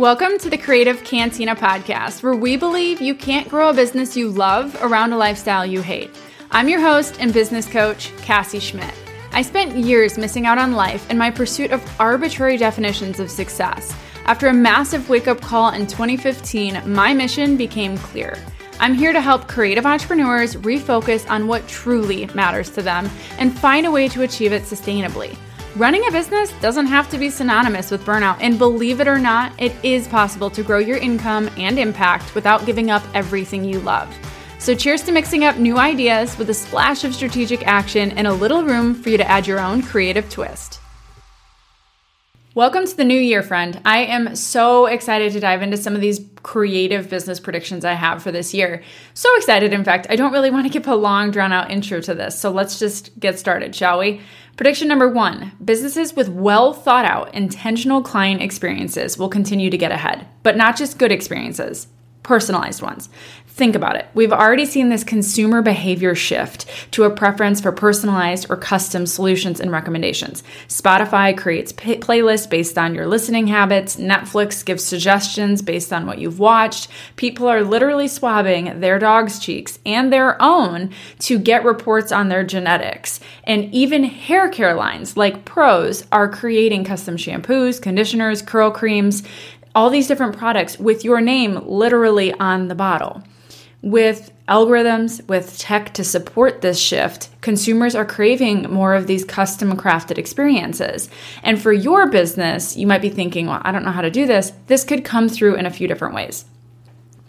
Welcome to the Creative Cantina podcast, where we believe you can't grow a business you love around a lifestyle you hate. I'm your host and business coach, Cassie Schmidt. I spent years missing out on life in my pursuit of arbitrary definitions of success. After a massive wake up call in 2015, my mission became clear. I'm here to help creative entrepreneurs refocus on what truly matters to them and find a way to achieve it sustainably. Running a business doesn't have to be synonymous with burnout, and believe it or not, it is possible to grow your income and impact without giving up everything you love. So, cheers to mixing up new ideas with a splash of strategic action and a little room for you to add your own creative twist. Welcome to the new year, friend. I am so excited to dive into some of these creative business predictions I have for this year. So excited, in fact, I don't really want to give a long, drawn out intro to this. So let's just get started, shall we? Prediction number one businesses with well thought out, intentional client experiences will continue to get ahead, but not just good experiences, personalized ones. Think about it. We've already seen this consumer behavior shift to a preference for personalized or custom solutions and recommendations. Spotify creates pay- playlists based on your listening habits. Netflix gives suggestions based on what you've watched. People are literally swabbing their dog's cheeks and their own to get reports on their genetics. And even hair care lines like Prose are creating custom shampoos, conditioners, curl creams, all these different products with your name literally on the bottle. With algorithms, with tech to support this shift, consumers are craving more of these custom crafted experiences. And for your business, you might be thinking, well, I don't know how to do this. This could come through in a few different ways.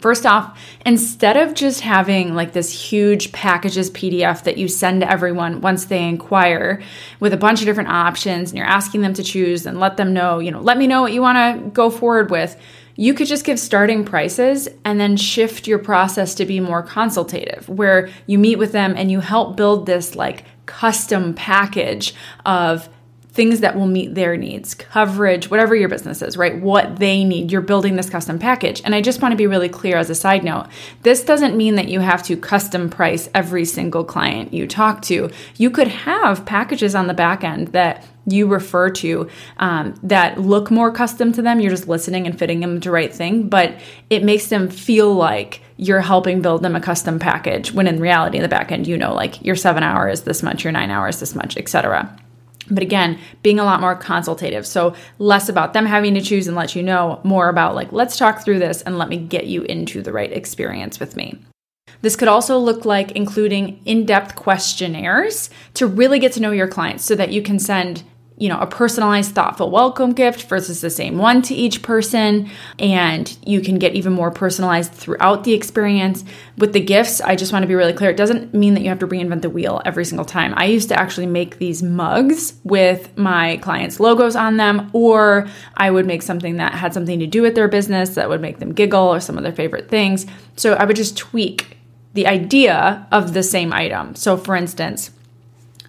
First off, instead of just having like this huge packages PDF that you send to everyone once they inquire with a bunch of different options and you're asking them to choose and let them know, you know, let me know what you want to go forward with you could just give starting prices and then shift your process to be more consultative, where you meet with them and you help build this like custom package of things that will meet their needs, coverage, whatever your business is, right? What they need. You're building this custom package. And I just want to be really clear as a side note this doesn't mean that you have to custom price every single client you talk to. You could have packages on the back end that you refer to um, that look more custom to them. You're just listening and fitting them to the right thing, but it makes them feel like you're helping build them a custom package when in reality in the back end you know like your seven hours this much your nine hours this much etc but again being a lot more consultative. So less about them having to choose and let you know more about like let's talk through this and let me get you into the right experience with me. This could also look like including in depth questionnaires to really get to know your clients so that you can send you know, a personalized, thoughtful welcome gift versus the same one to each person. And you can get even more personalized throughout the experience. With the gifts, I just want to be really clear it doesn't mean that you have to reinvent the wheel every single time. I used to actually make these mugs with my clients' logos on them, or I would make something that had something to do with their business that would make them giggle or some of their favorite things. So I would just tweak the idea of the same item. So, for instance,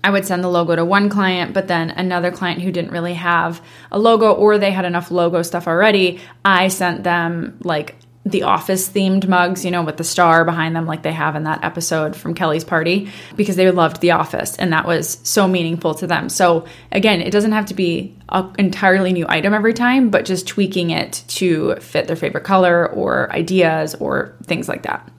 I would send the logo to one client, but then another client who didn't really have a logo or they had enough logo stuff already, I sent them like the office themed mugs, you know, with the star behind them, like they have in that episode from Kelly's party, because they loved the office and that was so meaningful to them. So, again, it doesn't have to be an entirely new item every time, but just tweaking it to fit their favorite color or ideas or things like that.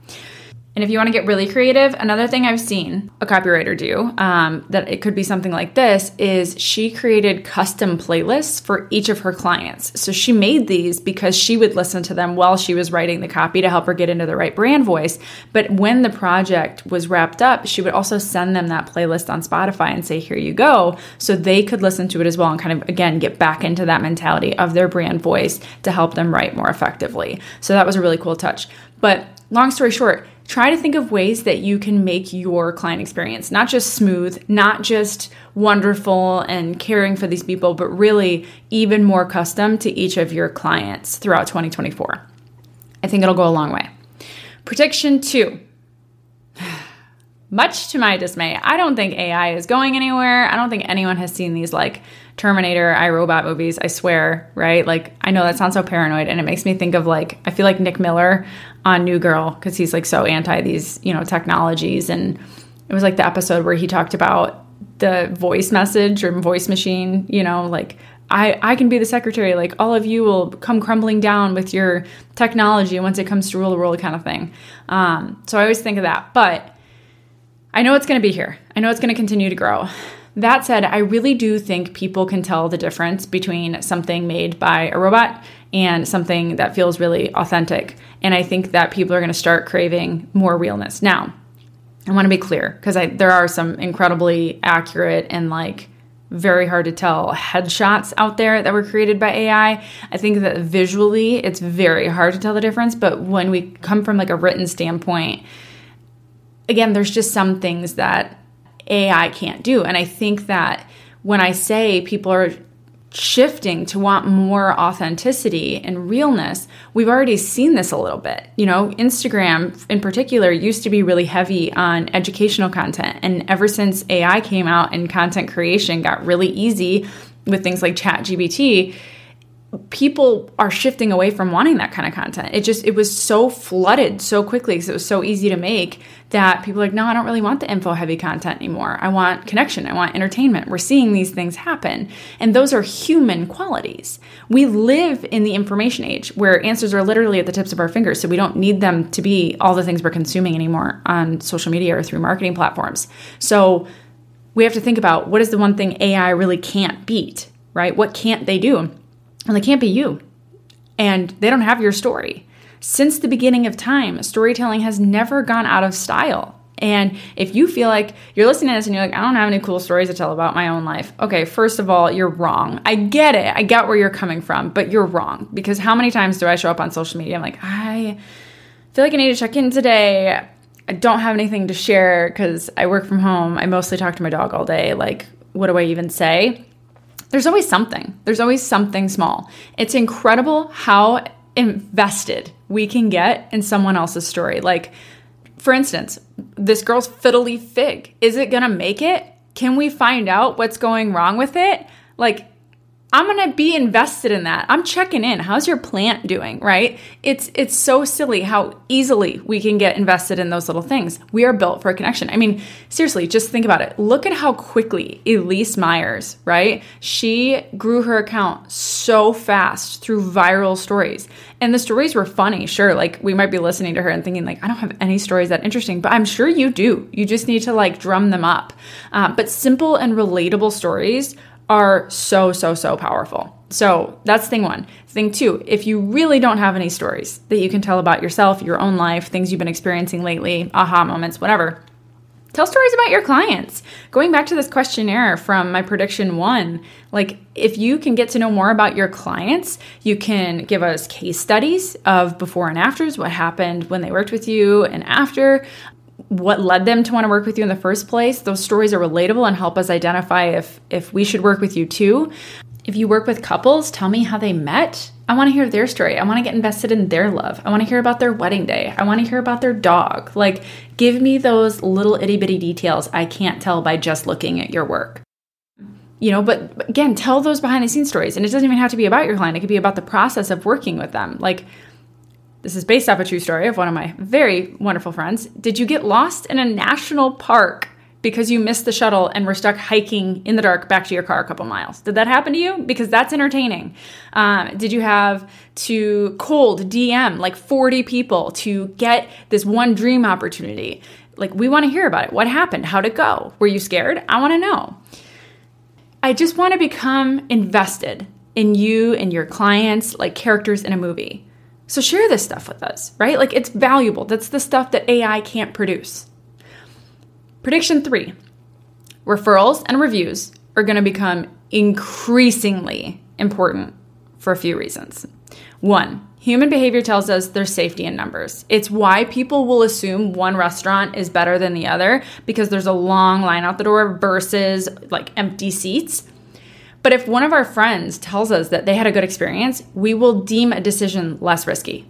And if you want to get really creative, another thing I've seen a copywriter do um, that it could be something like this is she created custom playlists for each of her clients. So she made these because she would listen to them while she was writing the copy to help her get into the right brand voice. But when the project was wrapped up, she would also send them that playlist on Spotify and say, here you go. So they could listen to it as well and kind of, again, get back into that mentality of their brand voice to help them write more effectively. So that was a really cool touch. But long story short, try to think of ways that you can make your client experience not just smooth, not just wonderful and caring for these people, but really even more custom to each of your clients throughout 2024. I think it'll go a long way. Prediction two. Much to my dismay, I don't think AI is going anywhere. I don't think anyone has seen these like Terminator, iRobot movies, I swear, right? Like, I know that sounds so paranoid, and it makes me think of like, I feel like Nick Miller on New Girl because he's like so anti these, you know, technologies. And it was like the episode where he talked about the voice message or voice machine, you know, like I, I can be the secretary. Like all of you will come crumbling down with your technology once it comes to rule the world kind of thing. Um, so I always think of that. But I know it's going to be here. I know it's going to continue to grow. That said, I really do think people can tell the difference between something made by a robot and something that feels really authentic. And I think that people are going to start craving more realness. Now, I want to be clear because there are some incredibly accurate and like very hard to tell headshots out there that were created by AI. I think that visually it's very hard to tell the difference, but when we come from like a written standpoint, again, there's just some things that AI can't do. And I think that when I say people are shifting to want more authenticity and realness, we've already seen this a little bit. You know, Instagram in particular used to be really heavy on educational content. And ever since AI came out and content creation got really easy with things like ChatGPT, people are shifting away from wanting that kind of content. It just it was so flooded so quickly because it was so easy to make that people are like, no, I don't really want the info heavy content anymore. I want connection. I want entertainment. We're seeing these things happen, and those are human qualities. We live in the information age where answers are literally at the tips of our fingers, so we don't need them to be all the things we're consuming anymore on social media or through marketing platforms. So we have to think about what is the one thing AI really can't beat, right? What can't they do? And they can't be you. And they don't have your story. Since the beginning of time, storytelling has never gone out of style. And if you feel like you're listening to this and you're like, I don't have any cool stories to tell about my own life, okay, first of all, you're wrong. I get it. I get where you're coming from, but you're wrong. Because how many times do I show up on social media? I'm like, I feel like I need to check in today. I don't have anything to share because I work from home. I mostly talk to my dog all day. Like, what do I even say? There's always something. There's always something small. It's incredible how invested we can get in someone else's story. Like, for instance, this girl's fiddle leaf fig. Is it gonna make it? Can we find out what's going wrong with it? Like, I'm going to be invested in that. I'm checking in. How's your plant doing, right? It's it's so silly how easily we can get invested in those little things. We are built for a connection. I mean, seriously, just think about it. Look at how quickly Elyse Myers, right? She grew her account so fast through viral stories. And the stories were funny, sure. Like we might be listening to her and thinking like, I don't have any stories that interesting, but I'm sure you do. You just need to like drum them up. Um, but simple and relatable stories are so, so, so powerful. So that's thing one. Thing two, if you really don't have any stories that you can tell about yourself, your own life, things you've been experiencing lately, aha moments, whatever, tell stories about your clients. Going back to this questionnaire from my prediction one, like if you can get to know more about your clients, you can give us case studies of before and afters, what happened when they worked with you and after what led them to want to work with you in the first place. Those stories are relatable and help us identify if if we should work with you too. If you work with couples, tell me how they met. I want to hear their story. I want to get invested in their love. I want to hear about their wedding day. I want to hear about their dog. Like, give me those little itty bitty details I can't tell by just looking at your work. You know, but again, tell those behind the scenes stories. And it doesn't even have to be about your client, it could be about the process of working with them. Like, this is based off a true story of one of my very wonderful friends. Did you get lost in a national park because you missed the shuttle and were stuck hiking in the dark back to your car a couple miles? Did that happen to you? Because that's entertaining. Um, did you have to cold DM like 40 people to get this one dream opportunity? Like, we want to hear about it. What happened? How'd it go? Were you scared? I want to know. I just want to become invested in you and your clients like characters in a movie. So share this stuff with us, right? Like it's valuable. That's the stuff that AI can't produce. Prediction three referrals and reviews are going to become increasingly important for a few reasons. One, human behavior tells us there's safety in numbers. It's why people will assume one restaurant is better than the other because there's a long line out the door versus like empty seats. But if one of our friends tells us that they had a good experience, we will deem a decision less risky,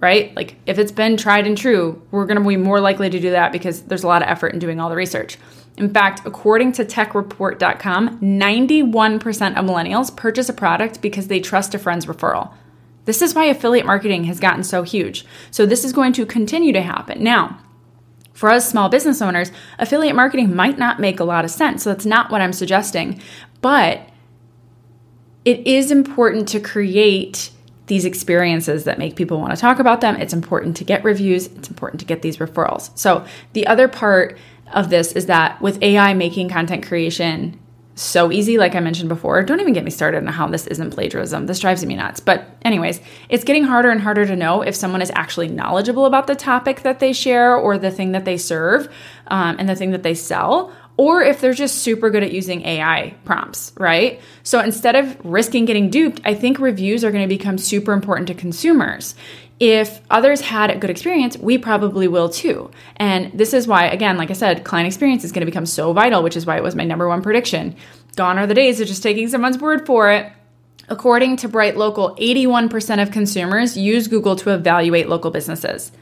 right? Like if it's been tried and true, we're going to be more likely to do that because there's a lot of effort in doing all the research. In fact, according to techreport.com, 91% of millennials purchase a product because they trust a friend's referral. This is why affiliate marketing has gotten so huge. So, this is going to continue to happen. Now, for us small business owners, affiliate marketing might not make a lot of sense. So, that's not what I'm suggesting. But it is important to create these experiences that make people want to talk about them. It's important to get reviews, it's important to get these referrals. So, the other part of this is that with AI making content creation so easy, like I mentioned before, don't even get me started on how this isn't plagiarism. This drives me nuts. But, anyways, it's getting harder and harder to know if someone is actually knowledgeable about the topic that they share or the thing that they serve um, and the thing that they sell, or if they're just super good at using AI prompts, right? So instead of risking getting duped, I think reviews are going to become super important to consumers. If others had a good experience, we probably will too. And this is why, again, like I said, client experience is going to become so vital, which is why it was my number one prediction. Gone are the days of just taking someone's word for it. According to BrightLocal, 81% of consumers use Google to evaluate local businesses.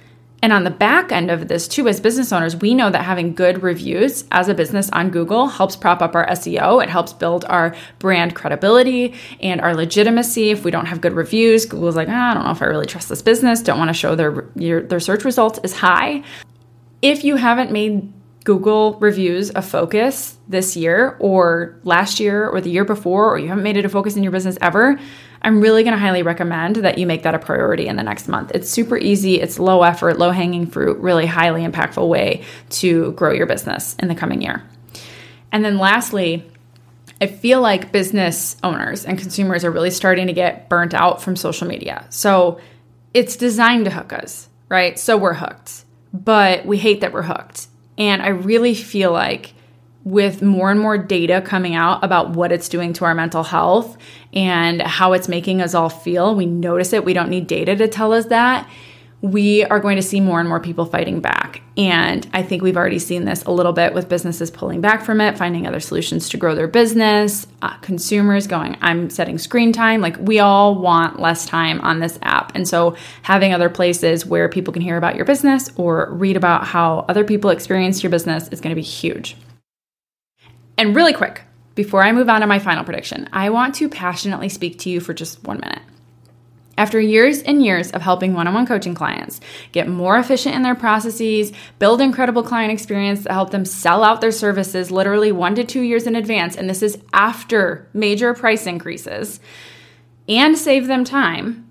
And on the back end of this, too, as business owners, we know that having good reviews as a business on Google helps prop up our SEO. It helps build our brand credibility and our legitimacy. If we don't have good reviews, Google's like, oh, I don't know if I really trust this business, don't want to show their, your, their search results is high. If you haven't made Google reviews a focus this year or last year or the year before, or you haven't made it a focus in your business ever, I'm really going to highly recommend that you make that a priority in the next month. It's super easy, it's low effort, low hanging fruit, really highly impactful way to grow your business in the coming year. And then lastly, I feel like business owners and consumers are really starting to get burnt out from social media. So it's designed to hook us, right? So we're hooked, but we hate that we're hooked. And I really feel like with more and more data coming out about what it's doing to our mental health and how it's making us all feel, we notice it. We don't need data to tell us that. We are going to see more and more people fighting back. And I think we've already seen this a little bit with businesses pulling back from it, finding other solutions to grow their business, uh, consumers going, I'm setting screen time. Like we all want less time on this app. And so having other places where people can hear about your business or read about how other people experience your business is going to be huge. And really quick, before I move on to my final prediction, I want to passionately speak to you for just one minute. After years and years of helping one on one coaching clients get more efficient in their processes, build incredible client experience that help them sell out their services literally one to two years in advance, and this is after major price increases, and save them time,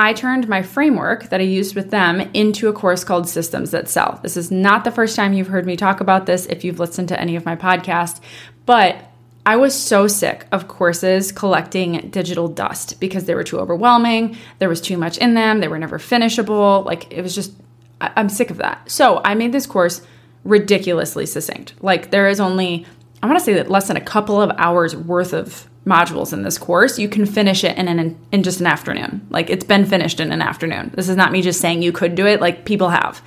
I turned my framework that I used with them into a course called Systems That Sell. This is not the first time you've heard me talk about this if you've listened to any of my podcasts, but I was so sick of courses collecting digital dust because they were too overwhelming. There was too much in them. They were never finishable. Like it was just, I'm sick of that. So I made this course ridiculously succinct. Like there is only, I want to say that less than a couple of hours worth of modules in this course, you can finish it in an in just an afternoon. Like it's been finished in an afternoon. This is not me just saying you could do it, like people have.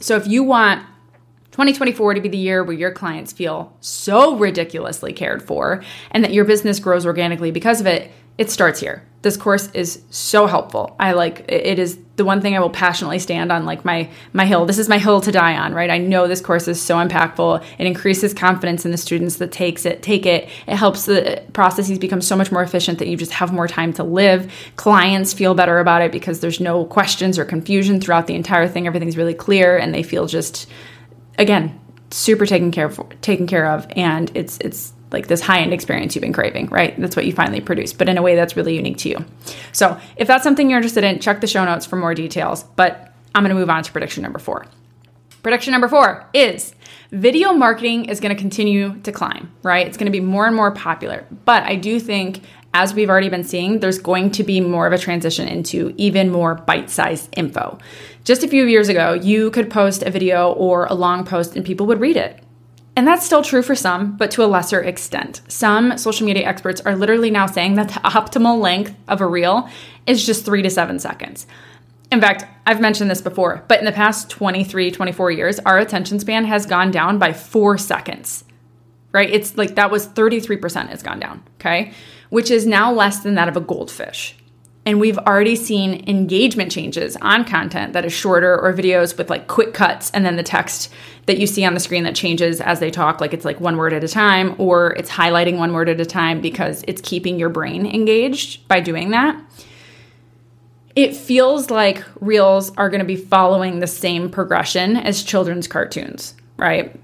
So if you want 2024 to be the year where your clients feel so ridiculously cared for and that your business grows organically because of it, it starts here. This course is so helpful. I like it is the one thing I will passionately stand on like my my hill. This is my hill to die on, right? I know this course is so impactful. It increases confidence in the students that takes it, take it. It helps the processes become so much more efficient that you just have more time to live. Clients feel better about it because there's no questions or confusion throughout the entire thing. Everything's really clear and they feel just again, super taken care of taken care of and it's it's like this high end experience you've been craving, right? That's what you finally produce, but in a way that's really unique to you. So, if that's something you're interested in, check the show notes for more details. But I'm going to move on to prediction number four. Prediction number four is video marketing is going to continue to climb, right? It's going to be more and more popular. But I do think, as we've already been seeing, there's going to be more of a transition into even more bite sized info. Just a few years ago, you could post a video or a long post and people would read it. And that's still true for some, but to a lesser extent. Some social media experts are literally now saying that the optimal length of a reel is just three to seven seconds. In fact, I've mentioned this before, but in the past 23, 24 years, our attention span has gone down by four seconds, right? It's like that was 33% has gone down, okay? Which is now less than that of a goldfish. And we've already seen engagement changes on content that is shorter or videos with like quick cuts and then the text that you see on the screen that changes as they talk, like it's like one word at a time, or it's highlighting one word at a time because it's keeping your brain engaged by doing that. It feels like reels are going to be following the same progression as children's cartoons, right?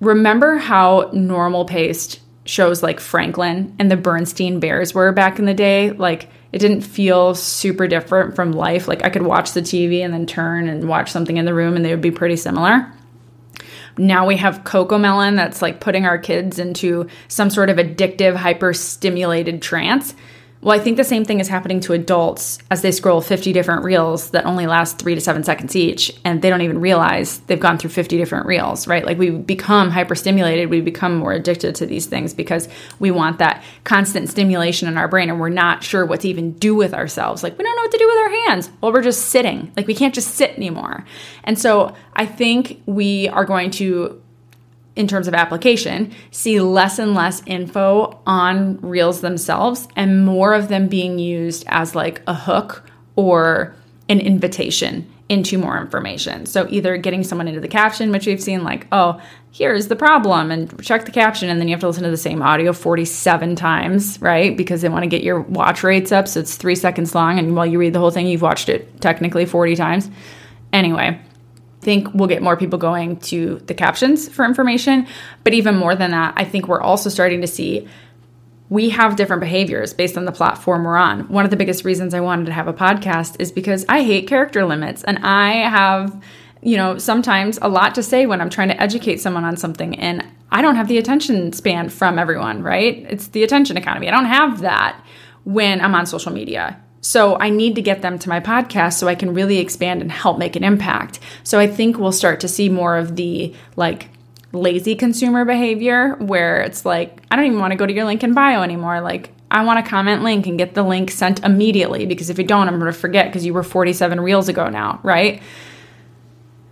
Remember how normal paced shows like Franklin and the Bernstein Bears were back in the day. Like it didn't feel super different from life. Like I could watch the TV and then turn and watch something in the room and they would be pretty similar. Now we have CoComelon that's like putting our kids into some sort of addictive, hyper stimulated trance. Well, I think the same thing is happening to adults as they scroll 50 different reels that only last three to seven seconds each, and they don't even realize they've gone through 50 different reels, right? Like we become hyperstimulated, we become more addicted to these things because we want that constant stimulation in our brain, and we're not sure what to even do with ourselves. Like we don't know what to do with our hands. Well, we're just sitting. Like we can't just sit anymore. And so I think we are going to in terms of application, see less and less info on reels themselves and more of them being used as like a hook or an invitation into more information. So either getting someone into the caption, which we've seen like, oh, here's the problem, and check the caption, and then you have to listen to the same audio 47 times, right? Because they want to get your watch rates up. So it's three seconds long, and while you read the whole thing, you've watched it technically 40 times. Anyway, think we'll get more people going to the captions for information. But even more than that, I think we're also starting to see we have different behaviors based on the platform we're on. One of the biggest reasons I wanted to have a podcast is because I hate character limits and I have, you know, sometimes a lot to say when I'm trying to educate someone on something and I don't have the attention span from everyone, right? It's the attention economy. I don't have that when I'm on social media. So I need to get them to my podcast so I can really expand and help make an impact. So I think we'll start to see more of the like lazy consumer behavior where it's like, I don't even want to go to your link in bio anymore. Like, I want a comment link and get the link sent immediately because if you don't, I'm going to forget because you were 47 reels ago now, right?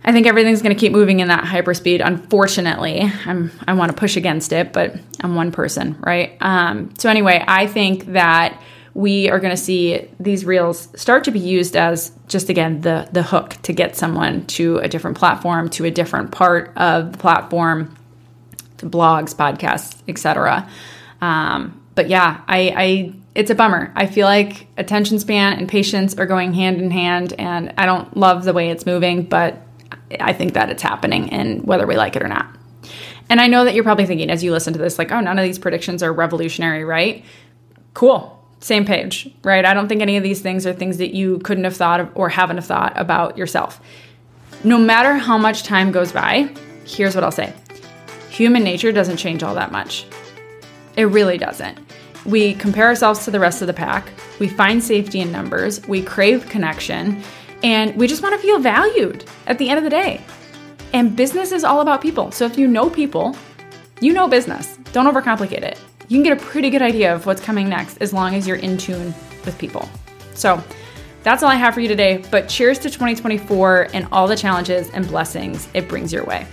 I think everything's going to keep moving in that hyperspeed. Unfortunately, I'm I want to push against it, but I'm one person, right? Um, so anyway, I think that we are going to see these reels start to be used as just again the the hook to get someone to a different platform to a different part of the platform to blogs podcasts etc um, but yeah I, I it's a bummer. I feel like attention span and patience are going hand in hand and i don't love the way it's moving but i think that it's happening and whether we like it or not. And i know that you're probably thinking as you listen to this like oh none of these predictions are revolutionary right? Cool same page, right? I don't think any of these things are things that you couldn't have thought of or haven't have thought about yourself. No matter how much time goes by, here's what I'll say human nature doesn't change all that much. It really doesn't. We compare ourselves to the rest of the pack, we find safety in numbers, we crave connection, and we just want to feel valued at the end of the day. And business is all about people. So if you know people, you know business. Don't overcomplicate it you can get a pretty good idea of what's coming next as long as you're in tune with people. So, that's all I have for you today, but cheers to 2024 and all the challenges and blessings it brings your way.